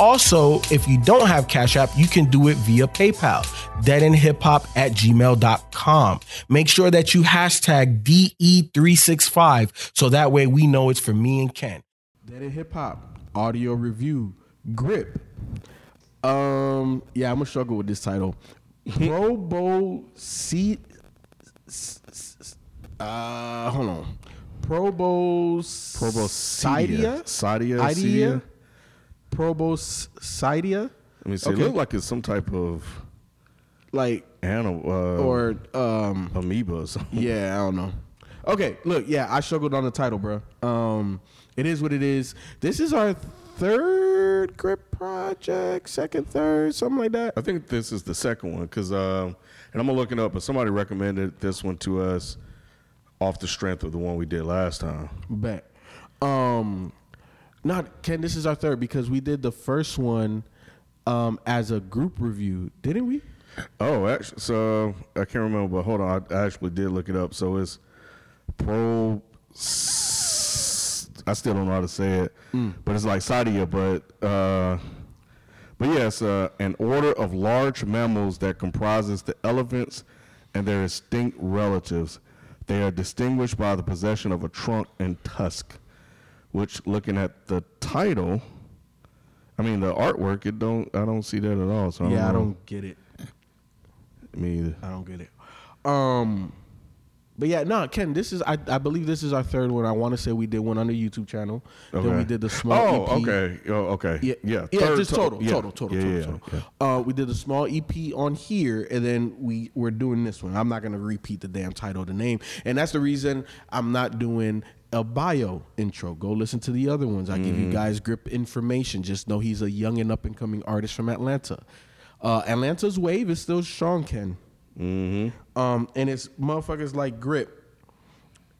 Also, if you don't have Cash App, you can do it via PayPal, deadendhiphop at gmail.com. Make sure that you hashtag DE365 so that way we know it's for me and Ken. Dead End Hip Hop audio review grip. Um, yeah, I'm gonna struggle with this title. Pro Bowl seat. Uh, hold on. Pro Bowl. Pro Bowl Sidia. Sadia. Idea. Pro Bowl Sidia. I mean, see, Okay. it looked like it's some type of Like animal uh, or um. amoeba or something. Yeah, I don't know. Okay, look, yeah, I struggled on the title, bro. Um, it is what it is. This is our third grip project, second, third, something like that. I think this is the second one because, um, and I'm gonna look it up. But somebody recommended this one to us off the strength of the one we did last time. Bet. Um, not Ken. This is our third because we did the first one um as a group review, didn't we? Oh, actually, so I can't remember, but hold on, I, actually did look it up. So it's pro. I still don't know how to say it, but it's like Sadia, but uh, but yes, uh, an order of large mammals that comprises the elephants and their extinct relatives. They are distinguished by the possession of a trunk and tusk, which, looking at the title, I mean the artwork, it don't I don't see that at all. So I yeah, I don't get it. Me either. I don't get it. Um, but yeah, no, Ken. This is I, I believe this is our third one. I want to say we did one on the YouTube channel. Okay. Then we did the small. Oh, EP. okay. Oh, okay. Yeah, yeah. yeah, Third just to- total, yeah. total, total, Yeah, total, yeah, total. yeah. Uh, we did a small EP on here, and then we we're doing this one. I'm not gonna repeat the damn title, the name, and that's the reason I'm not doing a bio intro. Go listen to the other ones. I give Mm-hmm. you guys grip information. Just know he's a young and up and coming artist from Atlanta. Uh, Atlanta's wave is still strong, Ken. Mm-hmm. Um, and it's motherfuckers like grip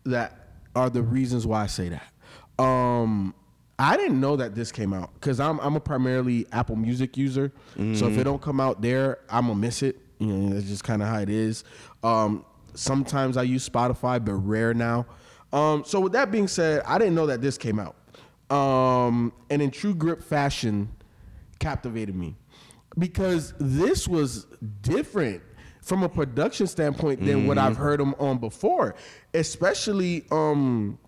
that are the reasons why I say that. Um, I didn't know that this came out because I'm I'm a primarily Apple Music user. So if it don't come out there, I'm gonna miss it. You know, that's just kind of how it is. Um, sometimes I use Spotify, but rare now. Um, so with that being said, I didn't know that this came out. Um, and in true grip fashion, captivated me because this was different from a production standpoint than what I've heard him on before, especially um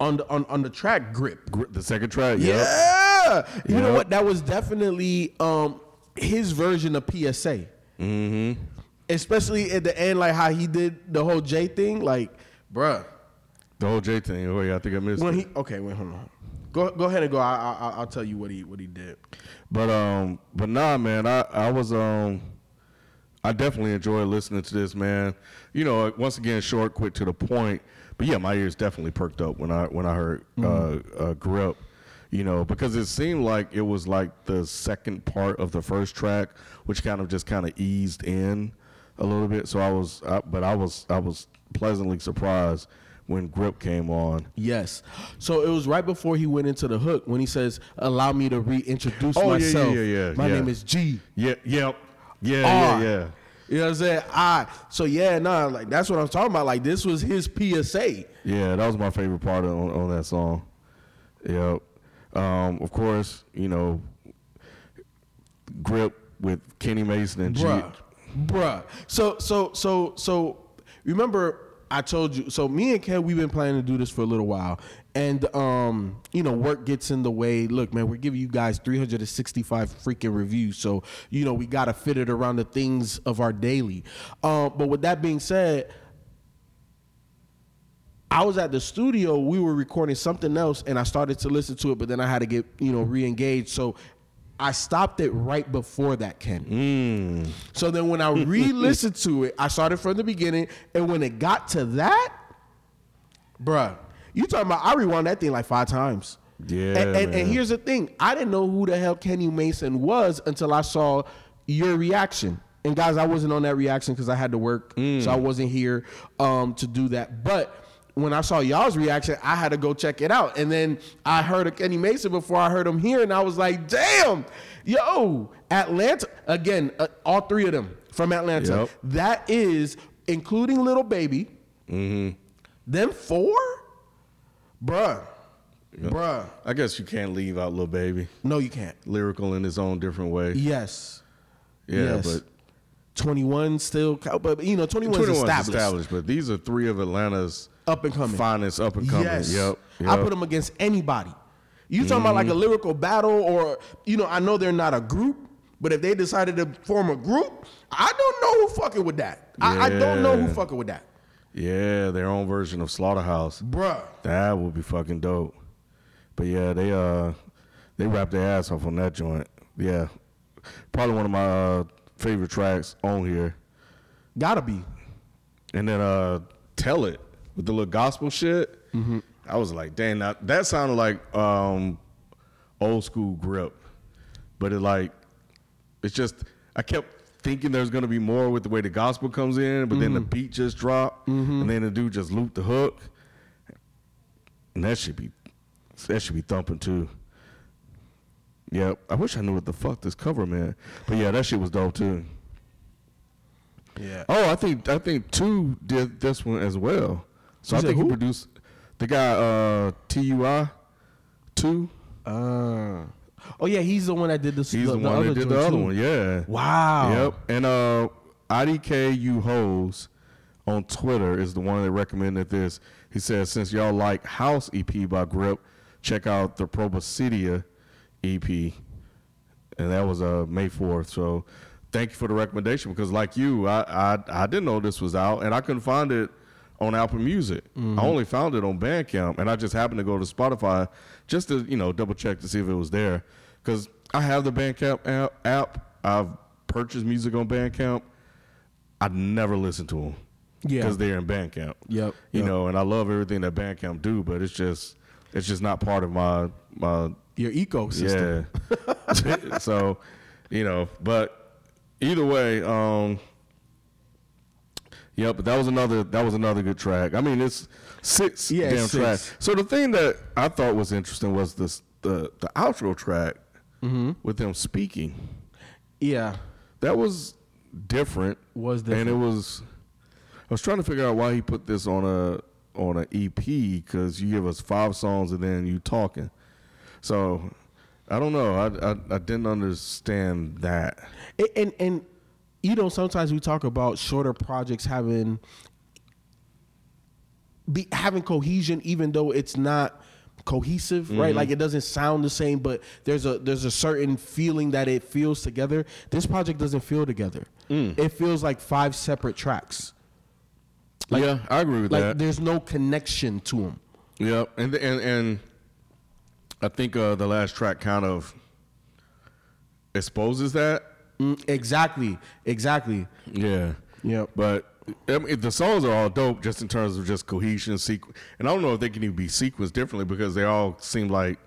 on the on, on the track grip. Gr- The second track. Yep. Yeah, you know what? That was definitely um his version of PSA. Mm-hmm. Especially at the end, like how he did the whole J thing, like, bruh. The whole J thing. Oh yeah, I think I missed When it. he okay, wait, hold on. Go go ahead and go. I, I I'll tell you what he what he did. But um, but nah, man, I I was um, I definitely enjoyed listening to this, man. You know, once again, short, quick, to the point. But yeah, my ears definitely perked up when I when I heard uh, uh, "Grip." You know, because it seemed like it was like the second part of the first track, which kind of just kind of eased in a little bit. So I was, I, but I was I was pleasantly surprised when "Grip" came on. Yes. So it was right before he went into the hook when he says, "Allow me to reintroduce Oh, yeah, yeah, myself. yeah, yeah, My name is G." Yeah, yep, yeah, R. yeah, yeah. You know what I'm saying? I. So yeah, nah, like that's what I'm talking about. Like this was his PSA. Yeah, that was my favorite part on, on that song. Yep. Um, of course, you know, grip with Kenny Mason and G. bruh, bruh. So so so so remember I told you. So me and Ken, we've been planning to do this for a little while, and um, you know, work gets in the way. Look, man, we're giving you guys 365 freaking reviews, so you know we gotta fit it around the things of our daily. Um, but with that being said. I was at the studio, we were recording something else, and I started to listen to it, but then I had to get, you know, re-engaged. So I stopped it right before that, Ken. So then when I re-listened to it, I started from the beginning, and when it got to that, bruh, you talking about I rewound that thing like five times. Yeah, And, and, and here's the thing: I didn't know who the hell Kenny Mason was until I saw your reaction. And guys, I wasn't on that reaction because I had to work, so I wasn't here um, to do that. But when I saw y'all's reaction, I had to go check it out. And then I heard of Kenny Mason before I heard him here, and I was like, "Damn, yo, Atlanta again! Uh, all three of them from Atlanta. Yep. That is including Lil Baby. Mm-hmm. them four, bruh, bruh. I guess you can't leave out Lil Baby. No, you can't. Lyrical in his own different way. Yes. Yeah, yes. but 21 still, but you know, 21 is 21's established. established. But these are three of Atlanta's Up and coming. finest up and coming. Yes. Yep. I yep. Mm-hmm. put them against anybody. You talking about like a lyrical battle or, you know, I know they're not a group, but if they decided to form a group, I don't know who fucking with that. I, I don't know who fucking with that. Yeah, their own version of Slaughterhouse. Bruh. That would be fucking dope. But yeah, they uh they wrapped their ass off on that joint. Yeah. Probably one of my uh, favorite tracks on here. Gotta be. And then uh Tell It with the little gospel shit. I was like, dang, now, that sounded like um old school grip. But it like it's just I kept thinking there's gonna be more with the way the gospel comes in, but then the beat just dropped and then the dude just looped the hook. And that should be that should be thumping too. Yeah, I wish I knew what the fuck this cover meant. But yeah, that shit was dope too. Yeah. Oh, I think I think two did this one as well. So You I think he who? produced the guy uh Tui two. Uh, oh yeah, he's the one that did the. He's the, one that did the other too. one. Yeah. Wow. Yep. And uh IDKU Hoes on Twitter is the one that recommended this. He says since y'all like House EP by Grip, check out the Proboscidea EP. And that was uh May fourth. So thank you for the recommendation because like you, I I, I didn't know this was out and I couldn't find it on Apple Music. I only found it on Bandcamp and I just happened to go to Spotify just to, you know, double check to see if it was there. Cause I have the Bandcamp app, app. I've purchased music on Bandcamp. I never listen to them. Yeah. Because they're in Bandcamp. Yep, You yep. know, and I love everything that Bandcamp do, but it's just it's just not part of my my Your ecosystem. yeah. so, you know, but either way, um yeah, but that was another that was another good track. I mean, it's six Yeah, damn it's tracks. So the thing that I thought was interesting was this the the outro track Mm-hmm. with them speaking. Yeah. That was different. Was that? and it was. I was trying to figure out why he put this on a on an EP because you give us five songs and then you talking. So I don't know. I I, I didn't understand that. And, and and you know sometimes we talk about shorter projects having be having cohesion even though it's not cohesive right? Mm-hmm. Like it doesn't sound the same but there's a there's a certain feeling that it feels together. This project doesn't feel together. Mm. It feels like five separate tracks. Yeah, I agree with like that. there's no connection to them Yep, and and and I think uh, the last track kind of exposes that. Mm, exactly exactly Yeah. Yeah. But I mean, the songs are all dope just in terms of just cohesion, sequ- and I don't know if they can even be sequenced differently because they all seem like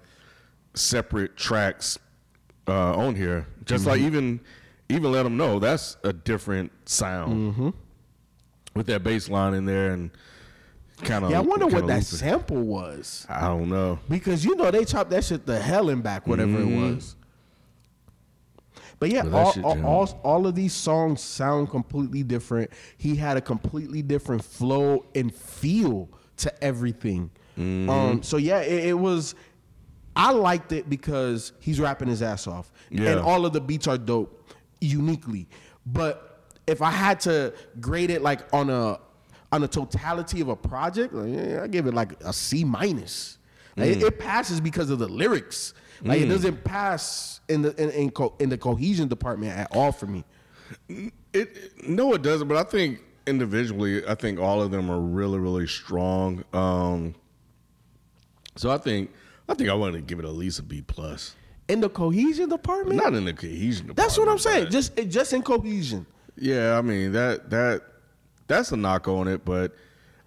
separate tracks uh, on here. Just like even even let them know that's a different sound with that bass line in there and kind of. yeah i wonder what that sample was I don't know. Because you know they chopped that shit the hell and back, whatever Mm-hmm. it was. But yeah, all, shit all, all, all of these songs sound completely different. He had a completely different flow and feel to everything. Mm-hmm. Um, so yeah, it, it was. I liked it because he's rapping his ass off, Yeah. and all of the beats are dope, uniquely. But if I had to grade it like on a on the totality of a project, like, yeah, I give it like a C minus. Like, it, it passes because of the lyrics. Like it doesn't pass in the in in, co- in the cohesion department at all for me. It, it- no, it doesn't. But I think individually, I think all of them are really, really strong. Um, so I think I think I want to give it at least a B plus. In the cohesion department, Not in the cohesion. that's what I'm saying. Just just in cohesion. yeah, I mean that that that's a knock on it, but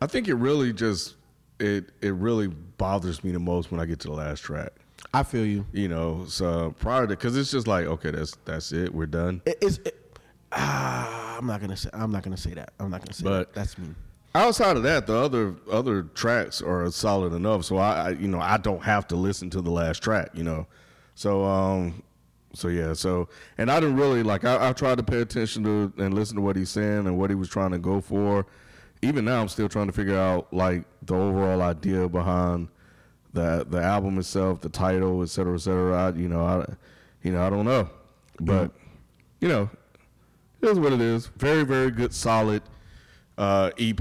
I think it really just it it really bothers me the most when I get to the last track. I feel you. You know, so prior to because it's just like okay, that's that's it, we're done. It, it's it, ah, I'm not gonna say. I'm not gonna say that. I'm not gonna say But- that. That's me. Outside of that, the other other tracks are solid enough. So I, I you know I don't have to listen to the last track. You know, so um so yeah so and I didn't really like I, I tried to pay attention to and listen to what he's saying and what he was trying to go for. Even now, I'm still trying to figure out like the overall idea behind the the album itself, the title, et cetera, et cetera. I, you know, I you know I don't know, but you know, it is what it is. Very very good, solid uh, EP.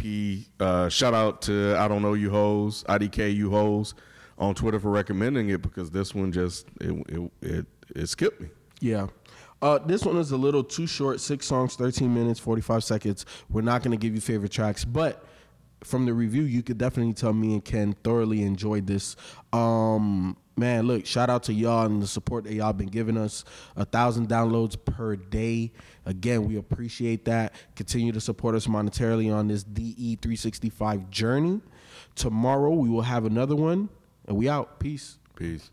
Uh, shout out to I don't know you hoes, IDK you hoes on Twitter for recommending it because this one just it it it, it skipped me. Yeah. Uh, this one is a little too short. Six songs, 13 minutes, 45 seconds. We're not going to give you favorite tracks, but from the review, you could definitely tell me and Ken thoroughly enjoyed this. Um, man, look, shout out to y'all and the support that y'all been giving us. A thousand downloads per day. Again, we appreciate that. Continue to support us monetarily on this DE365 journey. Tomorrow, we will have another one, and we out. Peace. Peace.